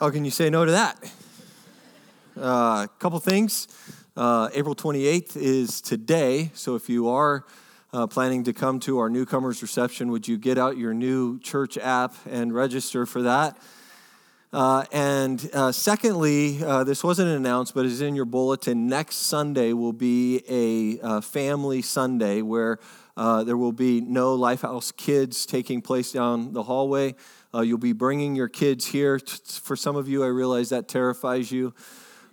How can you say no to that? A uh, couple things. Uh, April 28th is today, so if you are uh, planning to come to our newcomers reception, would you get out your new church app and register for that? Uh, and uh, secondly, uh, this wasn't announced, but it's in your bulletin. Next Sunday will be a family Sunday where uh, there will be no Lifehouse kids taking place down the hallway. Uh, you'll be bringing your kids here. For some of you, I realize that terrifies you.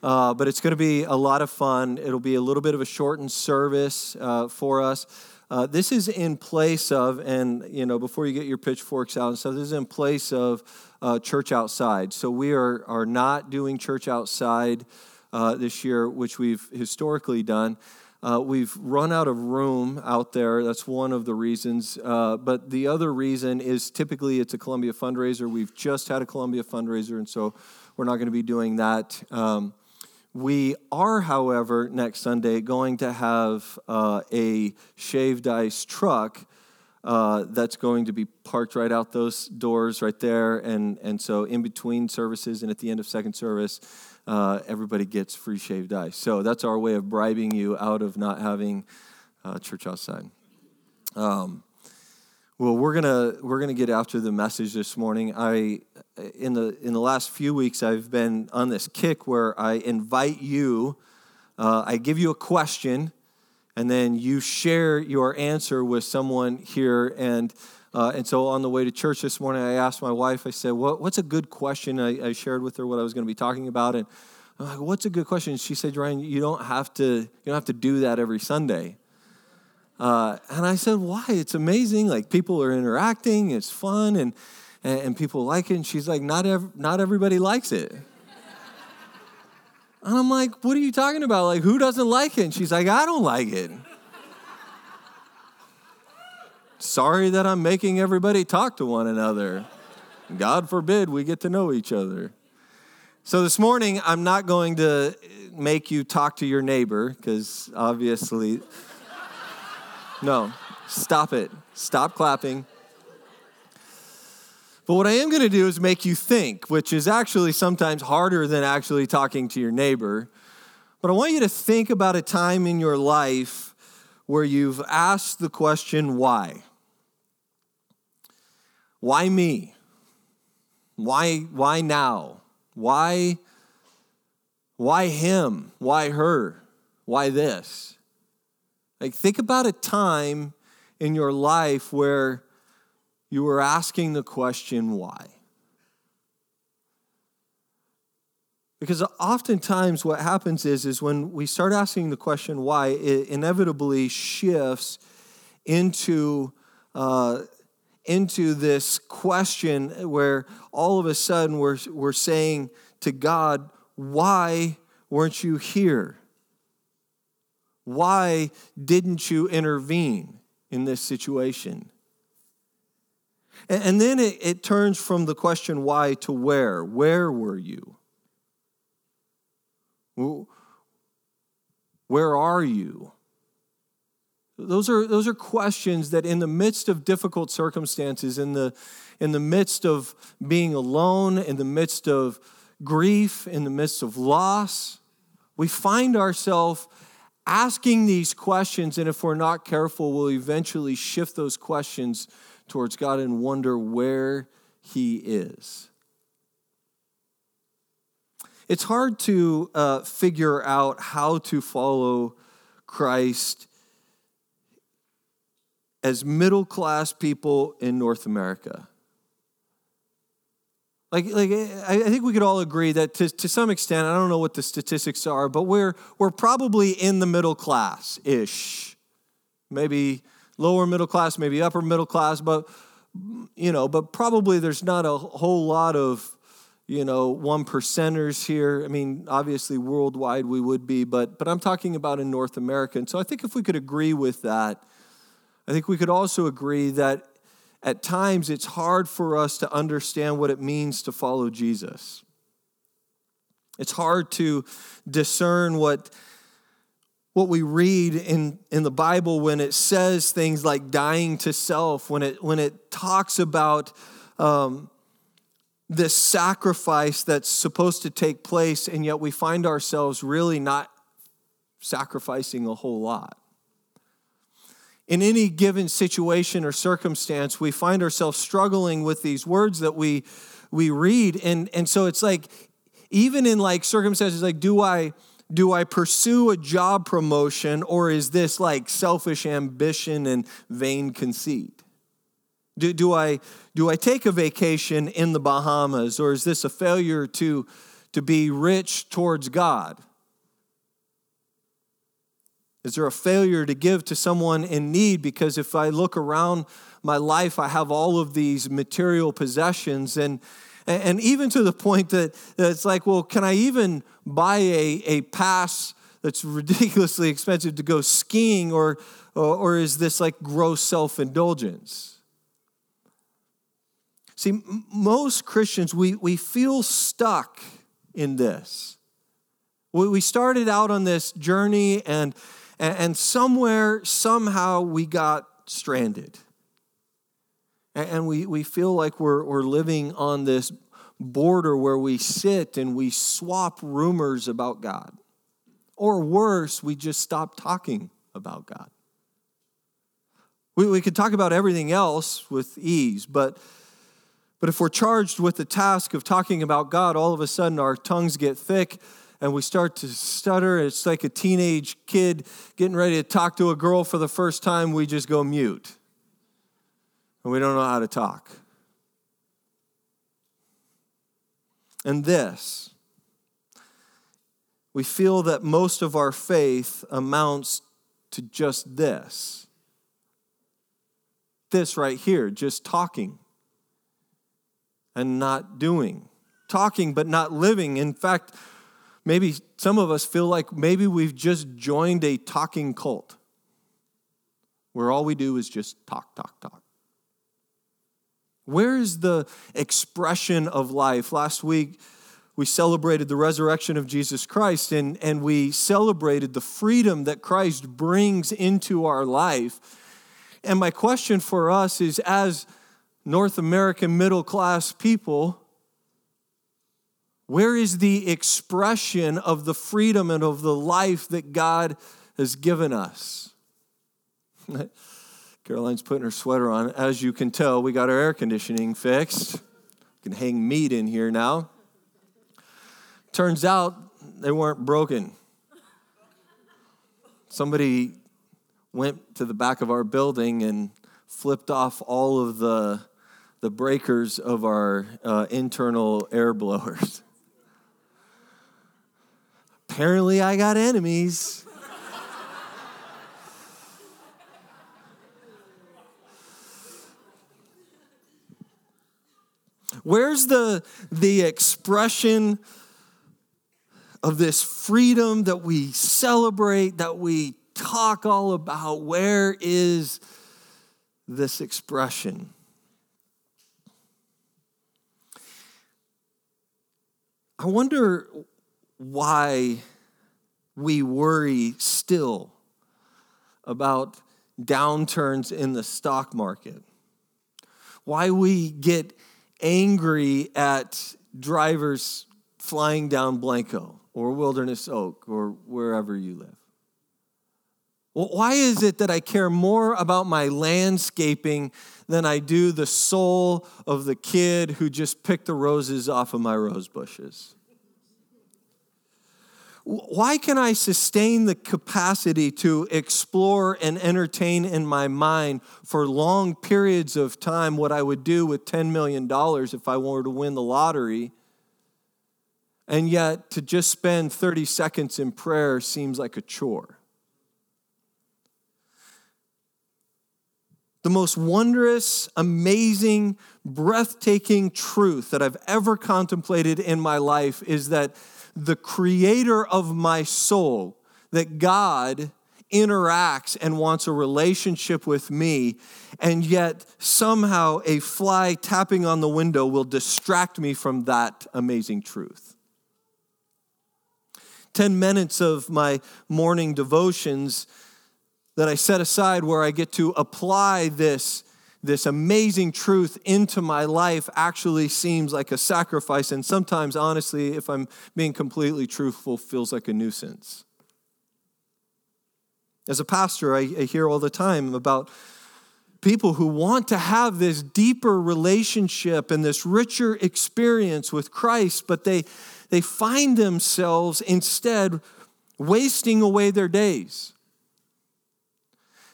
but it's going to be a lot of fun. It'll be a little bit of a shortened service for us. Uh, this is in place of, and you know, before you get your pitchforks out and stuff, this is in place of uh, church outside. So we are are not doing church outside uh, this year, which we've historically done. Uh, we've run out of room out there. That's one of the reasons. Uh, but the other reason is typically it's a Columbia fundraiser. We've just had a Columbia fundraiser, and so we're not going to be doing that. Um, we are, however, next Sunday going to have uh, a shaved ice truck uh, that's going to be parked right out those doors right there. And, and so, in between services and at the end of second service, uh, everybody gets free shaved ice. So, that's our way of bribing you out of not having uh, church outside. Um, well, we're gonna we're gonna get after the message this morning. I in the in the last few weeks I've been on this kick where I invite you. Uh, I give you a question, and then you share your answer with someone here. And uh, and so on the way to church this morning, I asked my wife. I said, what, "What's a good question?" I, I shared with her what I was going to be talking about, and I'm like, "What's a good question?" She said, "Ryan, you don't have to you don't have to do that every Sunday." Uh, and I said, why? It's amazing. Like people are interacting, it's fun, and, and, and people like it. And she's like, not, ev- not everybody likes it. And I'm like, what are you talking about? Like, who doesn't like it? And she's like, I don't like it. Sorry that I'm making everybody talk to one another. God forbid we get to know each other. So this morning, I'm not going to make you talk to your neighbor because obviously no, stop it. Stop clapping. But what I am going to do is make you think, which is actually sometimes harder than actually talking to your neighbor. But I want you to think about a time in your life where you've asked the question, why? Why me? Why, why now? Why, why him? Why her? Why this? Like, think about a time in your life where you were asking the question, why? Because oftentimes what happens is, is when we start asking the question why, it inevitably shifts into, uh, into this question where all of a sudden we're, we're saying to God, why weren't you here? Why didn't you intervene in this situation? And, and then it, it turns from the question why to where. Where were you? Where are you? Those are, those are questions that, in the midst of difficult circumstances, in the, in the midst of being alone, in the midst of grief, in the midst of loss, we find ourselves asking these questions, and if we're not careful, we'll eventually shift those questions towards God and wonder where He is. It's hard to uh, figure out how to follow Christ as middle class people in North America. Like, like I think we could all agree that to, to some extent, I don't know what the statistics are, but we're, we're probably in the middle class ish. Maybe lower middle class, maybe upper middle class, but, you know, but probably there's not a whole lot of, you know, one percenters here. I mean, obviously worldwide we would be, but, but I'm talking about in North America. And so I think if we could agree with that, I think we could also agree that at times it's hard for us to understand what it means to follow Jesus. It's hard to discern what, what we read in, in the Bible when it says things like dying to self, when it, when it talks about um, this sacrifice that's supposed to take place, and yet we find ourselves really not sacrificing a whole lot. In any given situation or circumstance, we find ourselves struggling with these words that we, we read. And, and so it's like, even in like circumstances like, do I do I pursue a job promotion or is this like selfish ambition and vain conceit? Do, do, I, do I take a vacation in the Bahamas or is this a failure to, to be rich towards God? Is there a failure to give to someone in need? Because if I look around my life, I have all of these material possessions and and even to the point that, that it's like, well, can I even buy a, a pass that's ridiculously expensive to go skiing, or, or, or is this like gross self indulgence? See, most Christians, we, we feel stuck in this. We started out on this journey, and, and somewhere, somehow, we got stranded. And we, we feel like we're, we're living on this border where we sit and we swap rumors about God. Or worse, we just stop talking about God. We, we could talk about everything else with ease, but, but if we're charged with the task of talking about God, all of a sudden our tongues get thick and we start to stutter. It's like a teenage kid getting ready to talk to a girl for the first time. We just go mute. And we don't know how to talk. And this, we feel that most of our faith amounts to just this. This right here, just talking and not doing. Talking but not living. In fact, maybe some of us feel like maybe we've just joined a talking cult where all we do is just talk, talk, talk. Where is the expression of life? Last week, we celebrated the resurrection of Jesus Christ and, and we celebrated the freedom that Christ brings into our life. And my question for us is as North American middle class people, where is the expression of the freedom and of the life that God has given us? Caroline's putting her sweater on. As you can tell, we got our air conditioning fixed. We can hang meat in here now. Turns out they weren't broken. Somebody went to the back of our building and flipped off all of the, the breakers of our uh, internal air blowers. Apparently, I got enemies. Where's the, the expression of this freedom that we celebrate, that we talk all about? Where is this expression? I wonder why we worry still about downturns in the stock market, why we get angry at drivers flying down Blanco or Wilderness Oak or wherever you live. Why is it that I care more about my landscaping than I do the soul of the kid who just picked the roses off of my rose bushes? Why can I sustain the capacity to explore and entertain in my mind for long periods of time what I would do with $10 million if I were to win the lottery? And yet, to just spend 30 seconds in prayer seems like a chore. The most wondrous, amazing, breathtaking truth that I've ever contemplated in my life is that the creator of my soul, that God interacts and wants a relationship with me, and yet somehow a fly tapping on the window will distract me from that amazing truth. 10 minutes of my morning devotions that I set aside where I get to apply this, this amazing truth into my life actually seems like a sacrifice, and sometimes, honestly, if I'm being completely truthful, feels like a nuisance. As a pastor, I, I hear all the time about people who want to have this deeper relationship and this richer experience with Christ, but they, they find themselves instead wasting away their days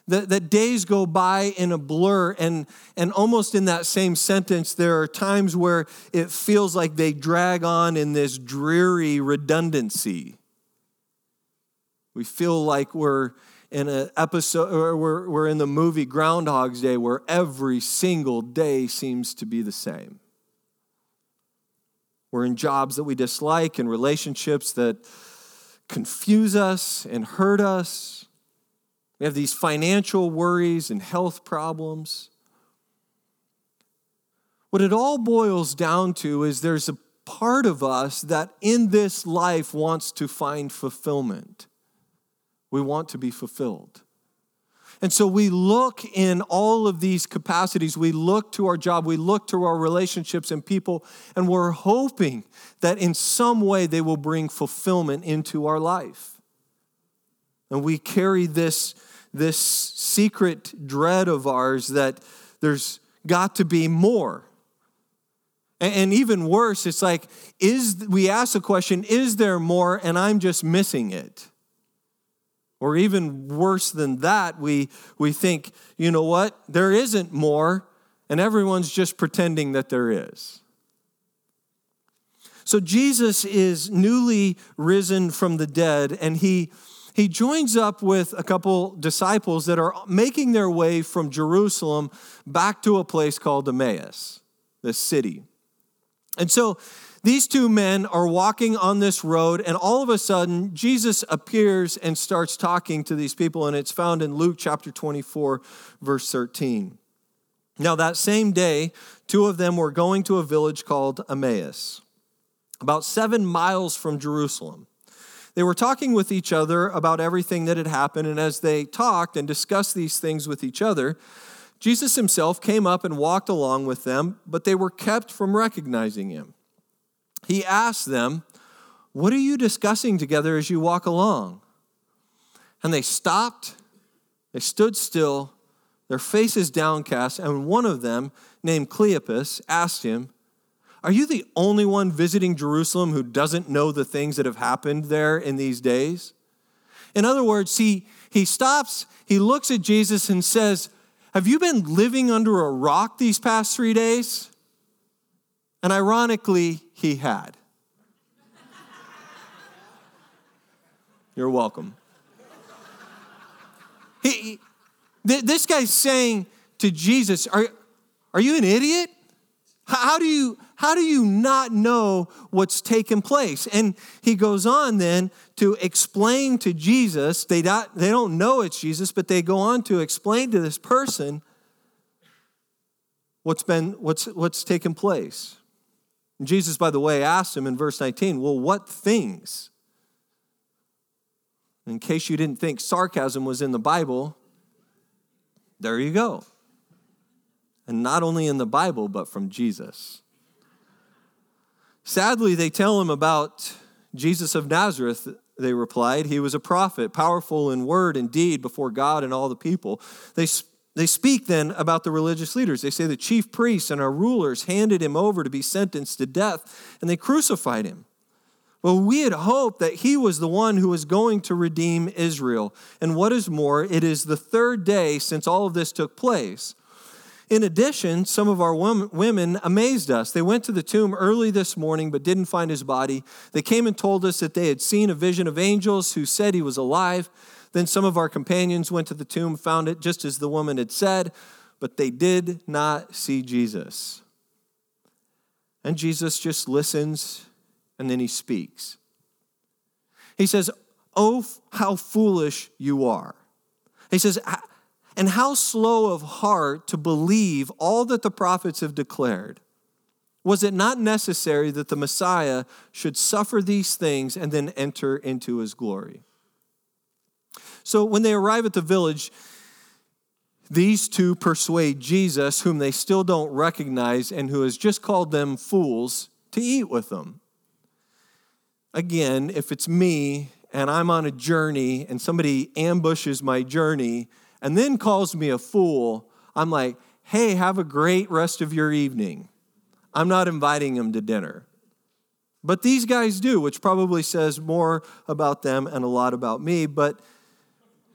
that, that days go by in a blur and, and almost in that same sentence there are times where it feels like they drag on in this dreary redundancy. We feel like we're in an episode or we're, we're in the movie groundhog's day where every single day seems to be the same. We're in jobs that we dislike and relationships that confuse us and hurt us we have these financial worries and health problems. What it all boils down to is there's a part of us that in this life wants to find fulfillment. We want to be fulfilled. And so we look in all of these capacities. We look to our job, we look to our relationships and people, and we're hoping that in some way they will bring fulfillment into our life. And we carry this this secret dread of ours that there's got to be more. And even worse, it's like, is we ask the question, is there more and I'm just missing it? Or even worse than that, we, we think, you know what, there isn't more, and everyone's just pretending that there is. So Jesus is newly risen from the dead, and he he joins up with a couple disciples that are making their way from Jerusalem back to a place called Emmaus, this city. And so these two men are walking on this road, and all of a sudden, Jesus appears and starts talking to these people, and it's found in Luke chapter 24, verse 13. Now, that same day, two of them were going to a village called Emmaus, about seven miles from Jerusalem. They were talking with each other about everything that had happened, and as they talked and discussed these things with each other, Jesus himself came up and walked along with them, but they were kept from recognizing him. He asked them, What are you discussing together as you walk along? And they stopped, they stood still, their faces downcast, and one of them, named Cleopas, asked him, are you the only one visiting Jerusalem who doesn't know the things that have happened there in these days? In other words, he, he stops, he looks at Jesus and says, Have you been living under a rock these past three days? And ironically, he had. You're welcome. He, this guy's saying to Jesus, Are, are you an idiot? How do you how do you not know what's taken place? And he goes on then to explain to Jesus, they not, they don't know it's Jesus, but they go on to explain to this person what's been what's what's taken place. And Jesus, by the way, asked him in verse 19, Well, what things? In case you didn't think sarcasm was in the Bible, there you go. And not only in the Bible, but from Jesus. Sadly, they tell him about Jesus of Nazareth. They replied, He was a prophet, powerful in word and deed before God and all the people. They, they speak then about the religious leaders. They say the chief priests and our rulers handed him over to be sentenced to death, and they crucified him. Well, we had hoped that he was the one who was going to redeem Israel. And what is more, it is the third day since all of this took place. In addition, some of our women amazed us. They went to the tomb early this morning but didn't find his body. They came and told us that they had seen a vision of angels who said he was alive. Then some of our companions went to the tomb, found it just as the woman had said, but they did not see Jesus. And Jesus just listens and then he speaks. He says, Oh, how foolish you are. He says, and how slow of heart to believe all that the prophets have declared. Was it not necessary that the Messiah should suffer these things and then enter into his glory? So when they arrive at the village, These two persuade Jesus, whom they still don't recognize and who has just called them fools, to eat with them. Again, if it's me and I'm on a journey and somebody ambushes my journey and then calls me a fool, I'm like, hey, have a great rest of your evening. I'm not inviting him to dinner. But these guys do, which probably says more about them and a lot about me. But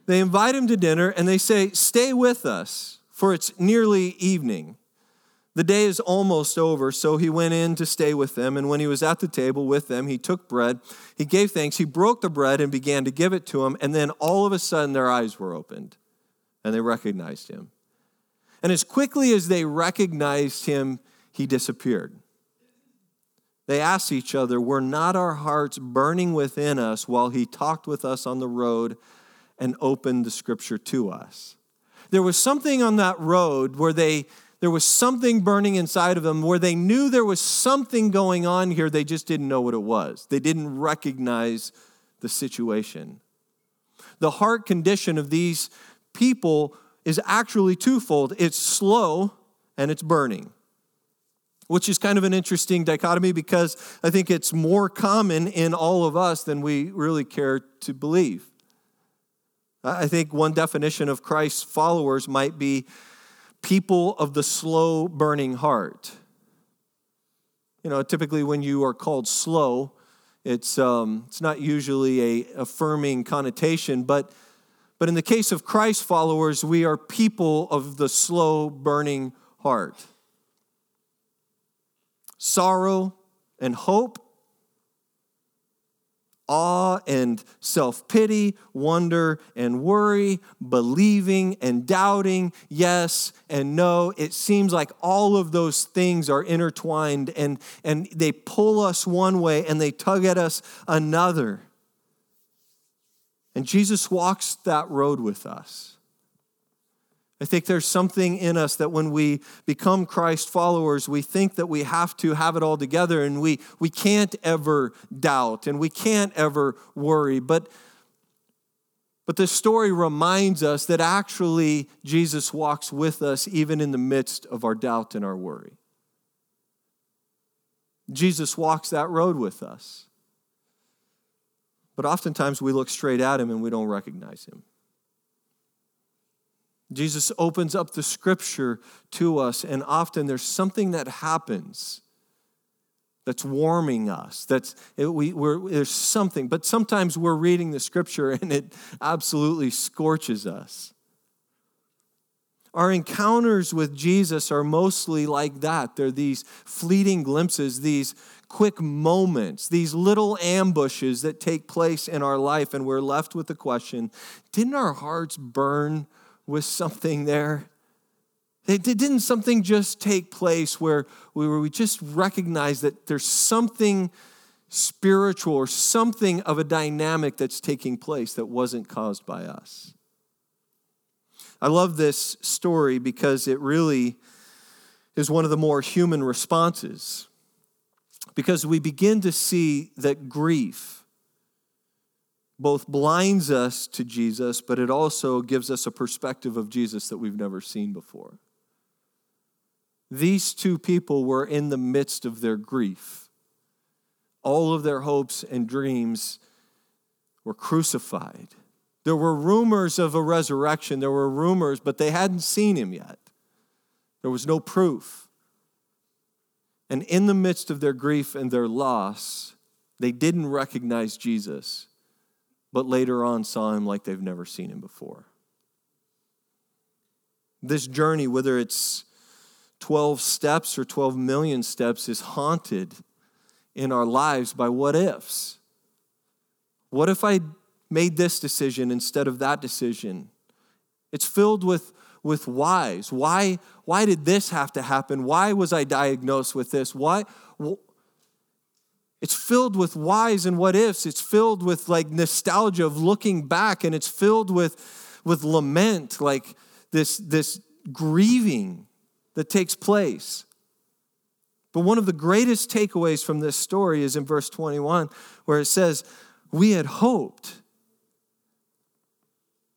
they invite him to dinner and they say, Stay with us, for it's nearly evening. The day is almost over, so he went in to stay with them. And when he was at the table with them, he took bread, he gave thanks, he broke the bread and began to give it to them. And then all of a sudden, their eyes were opened and they recognized him. And as quickly as they recognized him, he disappeared. They asked each other, Were not our hearts burning within us while he talked with us on the road and opened the scripture to us? There was something on that road where they there was something burning inside of them where they knew there was something going on here. They just didn't know what it was. They didn't recognize the situation. The heart condition of these people is actually twofold it's slow and it's burning, which is kind of an interesting dichotomy because I think it's more common in all of us than we really care to believe. I think one definition of Christ's followers might be people of the slow burning heart. You know, typically when you are called slow, it's, um, it's not usually a affirming connotation, but, but in the case of Christ followers, we are people of the slow burning heart. Sorrow and hope awe and self pity, wonder and worry, believing and doubting, yes and no. It seems like all of those things are intertwined and, and they pull us one way and they tug at us another. And Jesus walks that road with us. I think there's something in us that when we become Christ followers, we think that we have to have it all together and we, we can't ever doubt and we can't ever worry. But, but this story reminds us that actually Jesus walks with us even in the midst of our doubt and our worry. Jesus walks that road with us. But oftentimes we look straight at him and we don't recognize him. Jesus opens up the scripture to us, and often there's something that happens that's warming us. That's we, we're there's something, but sometimes we're reading the scripture and it absolutely scorches us. Our encounters with Jesus are mostly like that. They're these fleeting glimpses, these quick moments, these little ambushes that take place in our life, and we're left with the question Didn't our hearts burn with something there? Didn't something just take place where we just recognize that there's something spiritual or something of a dynamic that's taking place that wasn't caused by us? I love this story because it really is one of the more human responses. Because we begin to see that grief both blinds us to Jesus, but it also gives us a perspective of Jesus that we've never seen before. These two people were in the midst of their grief. All of their hopes and dreams were crucified. There were rumors of a resurrection, there were rumors, but they hadn't seen him yet. There was no proof. And in the midst of their grief and their loss, they didn't recognize Jesus but later on saw him like they've never seen him before. This journey, whether it's 12 steps or 12 million steps, is haunted in our lives by what ifs. What if I made this decision instead of that decision? It's filled with, with whys. Why, why did this have to happen? Why was I diagnosed with this? Why, it's filled with whys and what ifs. It's filled with like nostalgia of looking back, and it's filled with, with lament, like this, this grieving that takes place. But one of the greatest takeaways from this story is in verse 21, where it says, We had hoped.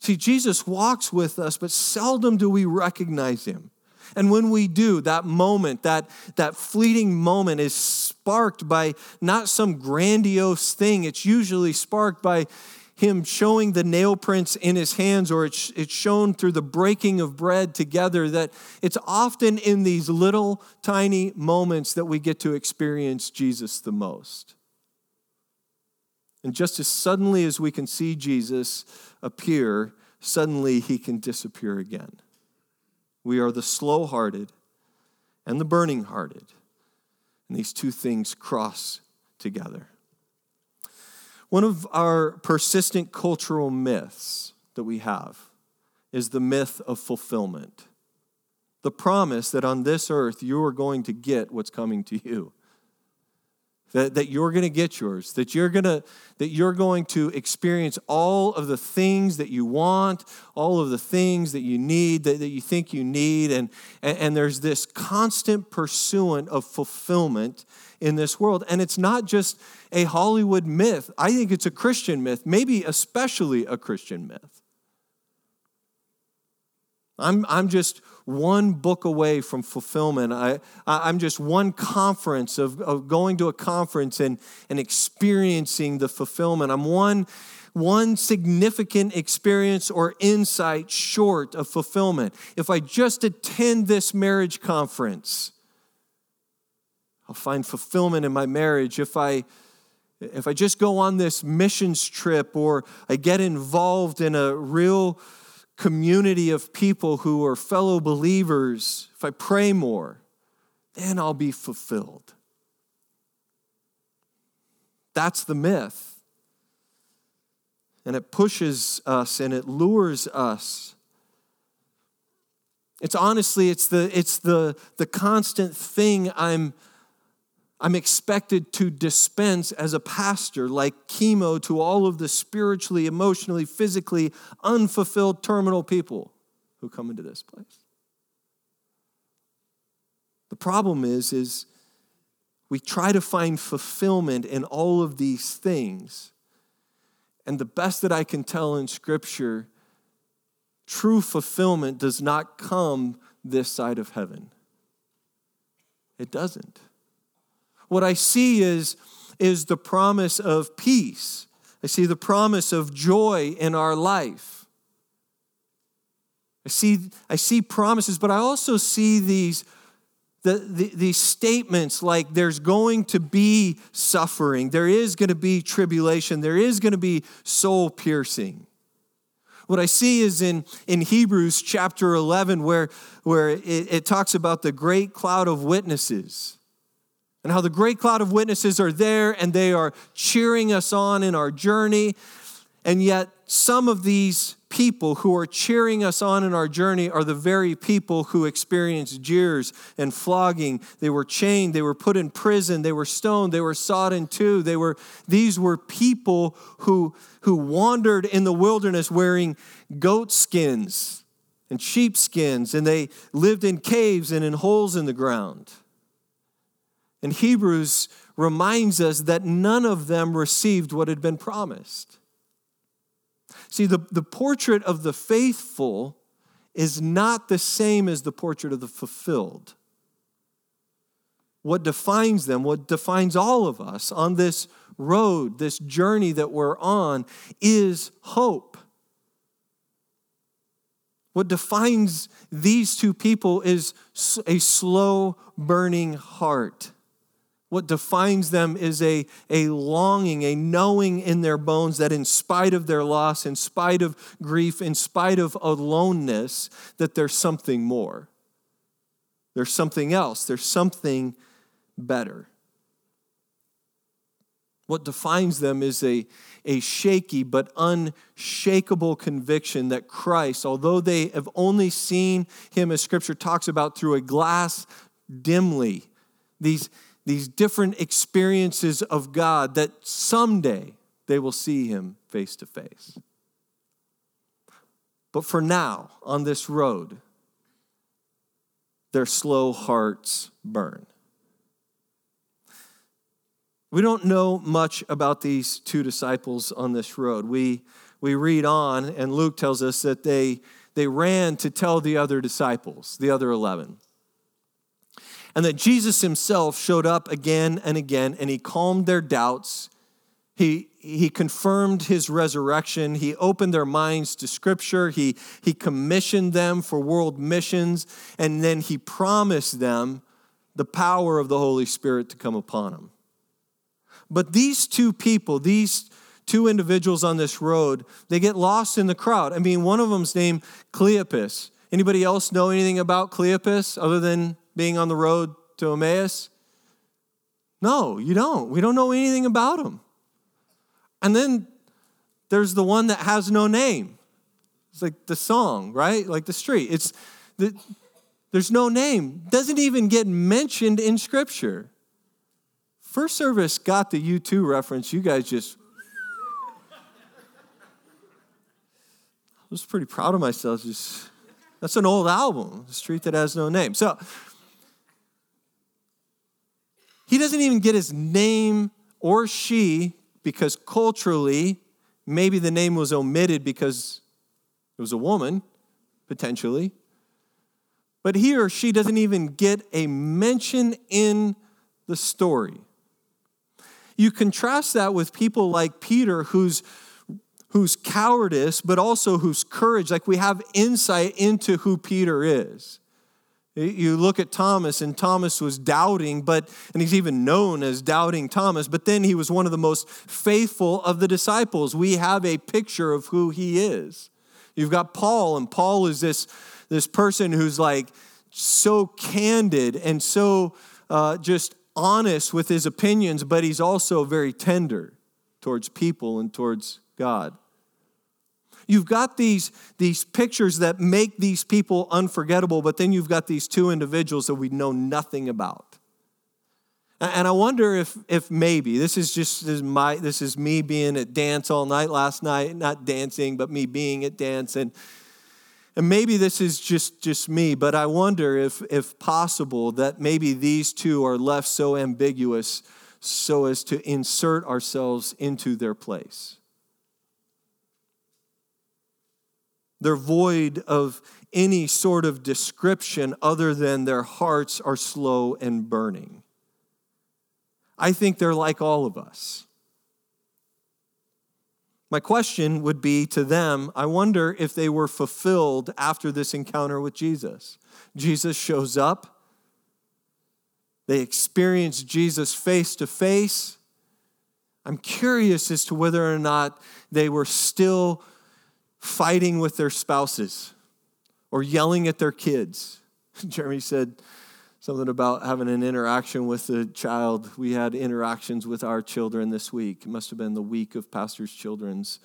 See, Jesus walks with us, but seldom do we recognize him. And when we do, that moment, that, that fleeting moment is sparked by not some grandiose thing. It's usually sparked by him showing the nail prints in his hands, or it's, it's shown through the breaking of bread together. That it's often in these little tiny moments that we get to experience Jesus the most. And just as suddenly as we can see Jesus appear, suddenly he can disappear again. We are the slow hearted and the burning hearted. And these two things cross together. One of our persistent cultural myths that we have is the myth of fulfillment. The promise that on this earth you are going to get what's coming to you that, that you're going to get yours that you're going to that you're going to experience all of the things that you want all of the things that you need that, that you think you need and, and and there's this constant pursuit of fulfillment in this world. And it's not just a hollywood myth. I think it's a christian myth maybe especially a christian myth i'm, I'm just one book away from fulfillment. I, I'm just one conference of, of going to a conference and, and experiencing the fulfillment. I'm one, one significant experience or insight short of fulfillment. If I just attend this marriage conference, I'll find fulfillment in my marriage. If I if I just go on this missions trip or I get involved in a real community of people who are fellow believers, if I pray more, then I'll be fulfilled. That's the myth. And it pushes us and it lures us. It's honestly, it's the, it's the, the constant thing I'm I'm expected to dispense as a pastor, like chemo, to all of the spiritually, emotionally, physically unfulfilled terminal people who come into this place. The problem is, is we try to find fulfillment in all of these things. And the best that I can tell in Scripture, true fulfillment does not come this side of heaven. It doesn't what I see is, is the promise of peace. I see the promise of joy in our life. I see, I see promises, but I also see these, the, the, these statements like there's going to be suffering, there is going to be tribulation, there is going to be soul piercing. What I see is in, in Hebrews chapter 11, where, where it, it talks about the great cloud of witnesses and how the great cloud of witnesses are there and they are cheering us on in our journey. And yet, some of these people who are cheering us on in our journey are the very people who experienced jeers and flogging. They were chained, they were put in prison, they were stoned, they were sawed in two. They were, these were people who, who wandered in the wilderness wearing goat skins and sheep skins, and they lived in caves and in holes in the ground. And Hebrews reminds us that none of them received what had been promised. See, the, the portrait of the faithful is not the same as the portrait of the fulfilled. What defines them, what defines all of us on this road, this journey that we're on, is hope. What defines these two people is a slow burning heart. What defines them is a, a longing, a knowing in their bones that in spite of their loss, in spite of grief, in spite of aloneness, that there's something more. There's something else. There's something better. What defines them is a, a shaky but unshakable conviction that Christ, although they have only seen him, as scripture talks about, through a glass dimly, these these different experiences of God that someday they will see Him face to face. But for now, on this road, their slow hearts burn. We don't know much about these two disciples on this road. We, we read on, and Luke tells us that they, they ran to tell the other disciples, the other 11. And that Jesus himself showed up again and again, and he calmed their doubts. He, he confirmed his resurrection. He opened their minds to Scripture. He, he commissioned them for world missions. And then he promised them the power of the Holy Spirit to come upon them. But these two people, these two individuals on this road, they get lost in the crowd. I mean, one of them's named Cleopas. Anybody else know anything about Cleopas other than being on the road to Emmaus? No, you don't. We don't know anything about him. And then there's the one that has no name. It's like the song, right? Like the street. It's the, there's no name. Doesn't even get mentioned in scripture. First service got the U2 reference. You guys just I was pretty proud of myself. Just that's an old album, The Street That Has No Name. So he doesn't even get his name or she because culturally, maybe the name was omitted because it was a woman, potentially. But he or she doesn't even get a mention in the story. You contrast that with people like Peter, who's whose cowardice, but also whose courage, like we have insight into who Peter is. You look at Thomas, and Thomas was doubting, but, and he's even known as doubting Thomas, but then he was one of the most faithful of the disciples. We have a picture of who he is. You've got Paul, and Paul is this, this person who's like so candid and so uh, just honest with his opinions, but he's also very tender towards people and towards God. You've got these, these pictures that make these people unforgettable, but then you've got these two individuals that we know nothing about. And I wonder if, if maybe this is just this is my this is me being at dance all night last night, not dancing, but me being at dance, and and maybe this is just just me, but I wonder if if possible that maybe these two are left so ambiguous so as to insert ourselves into their place. They're void of any sort of description other than their hearts are slow and burning. I think they're like all of us. My question would be to them I wonder if they were fulfilled after this encounter with Jesus. Jesus shows up, they experience Jesus face to face. I'm curious as to whether or not they were still fighting with their spouses or yelling at their kids. Jeremy said something about having an interaction with a child. We had interactions with our children this week. It must have been the week of Pastor's Children's.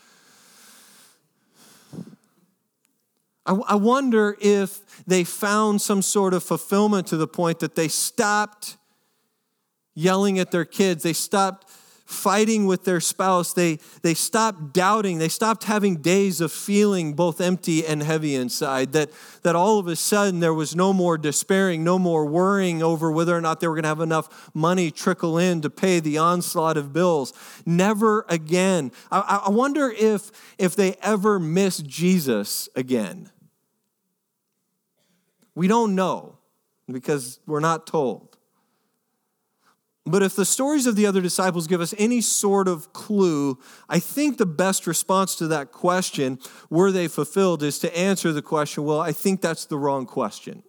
I, I wonder if they found some sort of fulfillment to the point that they stopped yelling at their kids. They stopped fighting with their spouse. They, they stopped doubting. They stopped having days of feeling both empty and heavy inside. That, that all of a sudden there was no more despairing, no more worrying over whether or not they were going to have enough money trickle in to pay the onslaught of bills. Never again. I, I wonder if, if they ever miss Jesus again. We don't know because we're not told. But if the stories of the other disciples give us any sort of clue, I think the best response to that question, were they fulfilled, is to answer the question, well, I think that's the wrong question.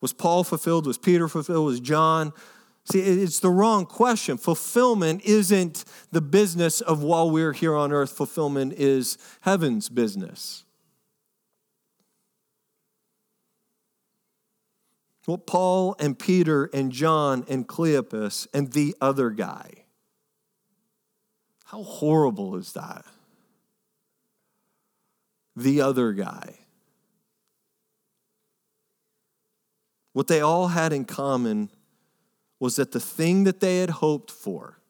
Was Paul fulfilled? Was Peter fulfilled? Was John? See, it's the wrong question. Fulfillment isn't the business of while we're here on earth, fulfillment is heaven's business. Well, Paul and Peter and John and Cleopas and the other guy. How horrible is that? The other guy. What they all had in common was that the thing that they had hoped for,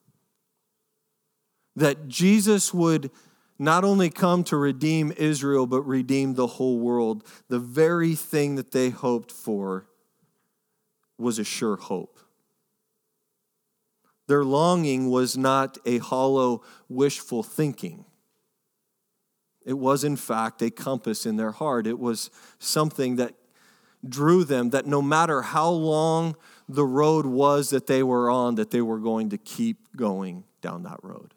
that Jesus would not only come to redeem Israel, but redeem the whole world, the very thing that they hoped for was a sure hope. Their longing was not a hollow, wishful thinking. It was, in fact, a compass in their heart. It was something that drew them, that no matter how long the road was that they were on, that they were going to keep going down that road.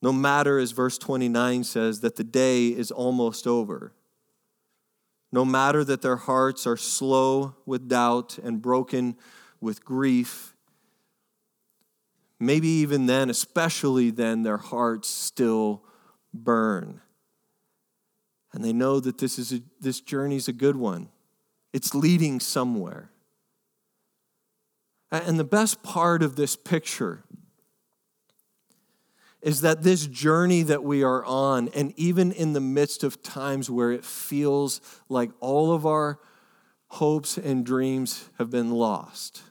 No matter, as verse 29 says, that the day is almost over. No matter that their hearts are slow with doubt and broken with grief, maybe even then, especially then, their hearts still burn. And they know that this, is a, this journey is a good one, it's leading somewhere. And the best part of this picture is that this journey that we are on, and even in the midst of times where it feels like all of our hopes and dreams have been lost,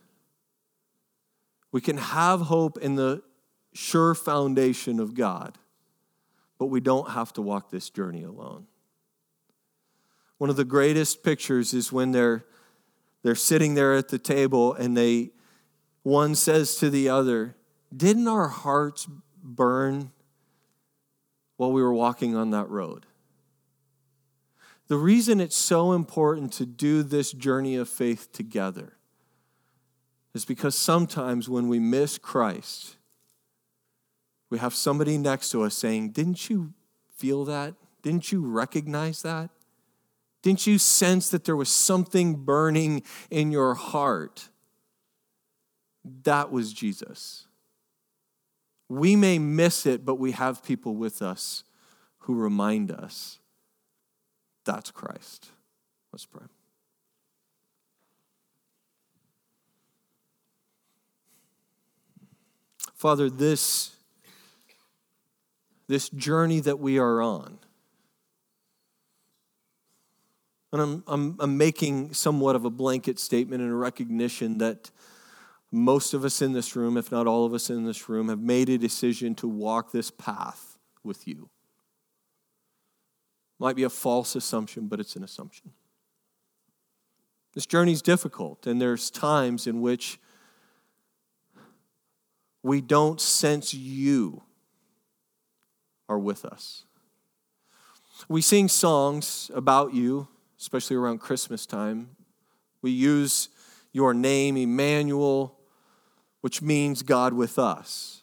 we can have hope in the sure foundation of God, but we don't have to walk this journey alone. One of the greatest pictures is when they're, they're sitting there at the table and they, one says to the other, Didn't our hearts burn while we were walking on that road. The reason it's so important to do this journey of faith together is because sometimes when we miss Christ, we have somebody next to us saying, Didn't you feel that? Didn't you recognize that? Didn't you sense that there was something burning in your heart? That was Jesus. We may miss it, but we have people with us who remind us that's Christ. Let's pray. Father, this, this journey that we are on, and I'm, I'm, I'm making somewhat of a blanket statement and a recognition that most of us in this room, if not all of us in this room, have made a decision to walk this path with you. Might be a false assumption, but it's an assumption. This journey is difficult, and there's times in which we don't sense you are with us. We sing songs about you, especially around Christmas time. We use your name, Emmanuel, which means God with us.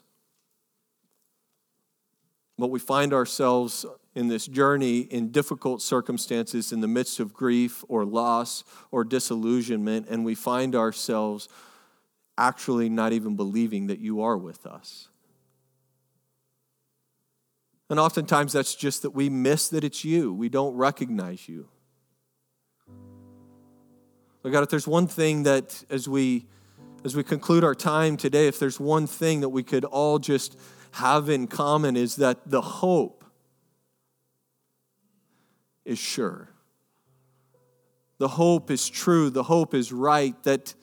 But we find ourselves in this journey in difficult circumstances in the midst of grief or loss or disillusionment, and we find ourselves actually not even believing that you are with us. And oftentimes that's just that we miss that it's you, we don't recognize you. But God, if there's one thing that as we as we conclude our time today, if there's one thing that we could all just have in common, is that the hope is sure. The hope is true. The hope is right. That,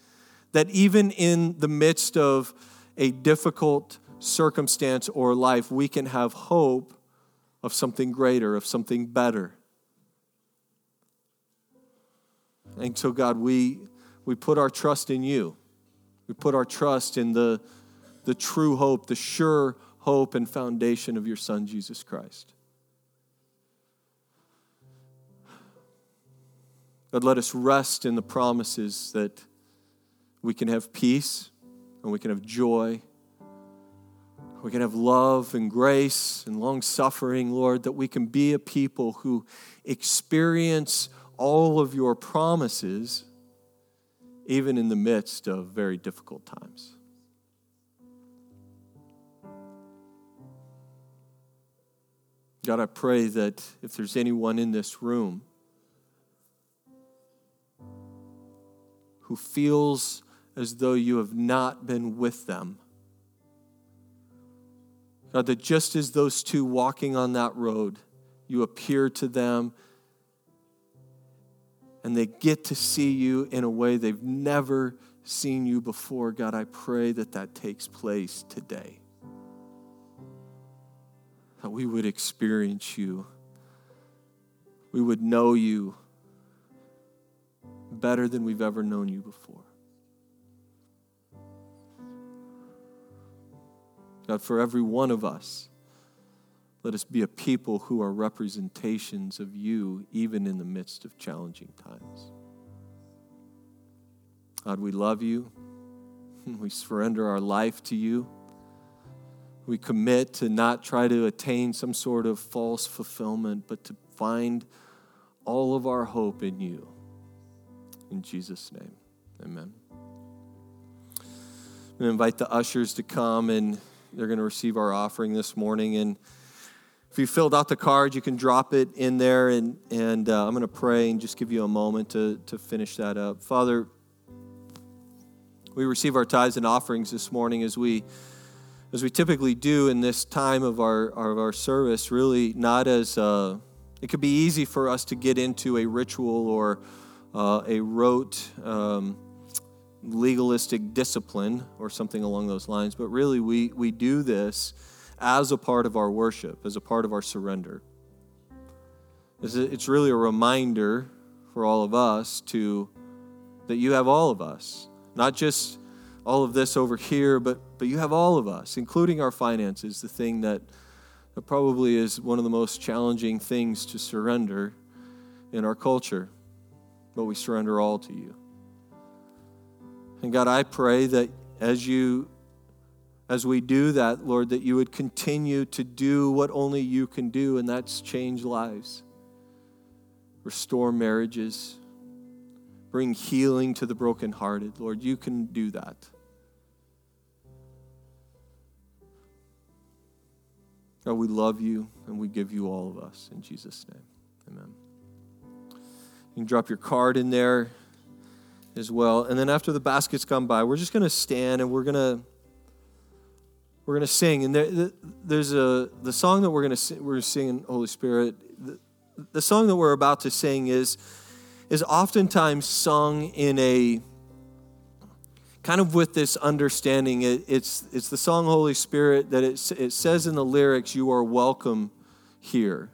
that even in the midst of a difficult circumstance or life, we can have hope of something greater, of something better. And so, God, we, we put our trust in you. We put our trust in the, the true hope, the sure hope and foundation of your Son, Jesus Christ. God, let us rest in the promises that we can have peace and we can have joy. We can have love and grace and long suffering, Lord, that we can be a people who experience all of your promises even in the midst of very difficult times. God, I pray that if there's anyone in this room who feels as though you have not been with them, God, that just as those two walking on that road, you appear to them and they get to see you in a way they've never seen you before. God, I pray that that takes place today. That we would experience you, we would know you better than we've ever known you before. God, for every one of us, Let us be a people who are representations of you, even in the midst of challenging times. God, we love you. We surrender our life to you. We commit to not try to attain some sort of false fulfillment, but to find all of our hope in you. In Jesus' name, amen. To invite the ushers to come and they're going to receive our offering this morning. And if you filled out the card, you can drop it in there. And, and uh, I'm going to pray and just give you a moment to, to finish that up. Father, we receive our tithes and offerings this morning as we as we typically do in this time of our, of our service, really not as uh, it could be easy for us to get into a ritual or uh, a rote um, legalistic discipline or something along those lines, but really we, we do this as a part of our worship, as a part of our surrender. It's really a reminder for all of us to that you have all of us, not just all of this over here, but, but you have all of us, including our finances, the thing that, that probably is one of the most challenging things to surrender in our culture. But we surrender all to you. And God, I pray that as you as we do that, Lord, that you would continue to do what only you can do, and that's change lives, restore marriages, bring healing to the brokenhearted. Lord, you can do that. God, we love you and we give you all of us. In Jesus' name, amen. You can drop your card in there as well. And then after the baskets come by, we're just going to stand and we're going to we're going to sing. And there, there's a the song that we're going to we're singing Holy Spirit. The, the song that we're about to sing is is oftentimes sung in a kind of with this understanding. It, it's, it's the song Holy Spirit that it, it says in the lyrics, You are welcome here.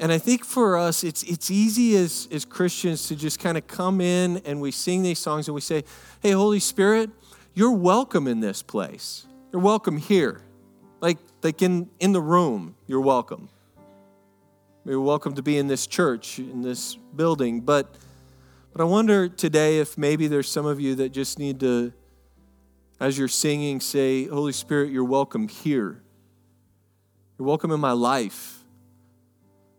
And I think for us, it's, it's easy as, as Christians to just kind of come in and we sing these songs and we say, Hey, Holy Spirit, you're welcome in this place. You're welcome here. Like, like in, in the room, you're welcome. You're welcome to be in this church, in this building. But, but I wonder today if maybe there's some of you that just need to, as you're singing, say, Holy Spirit, you're welcome here. You're welcome in my life.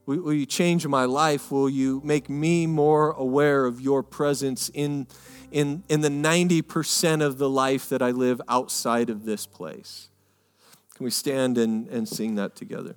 Will, will you change my life? Will you make me more aware of your presence in, in, in the 90% of the life that I live outside of this place? Can we stand and, and sing that together?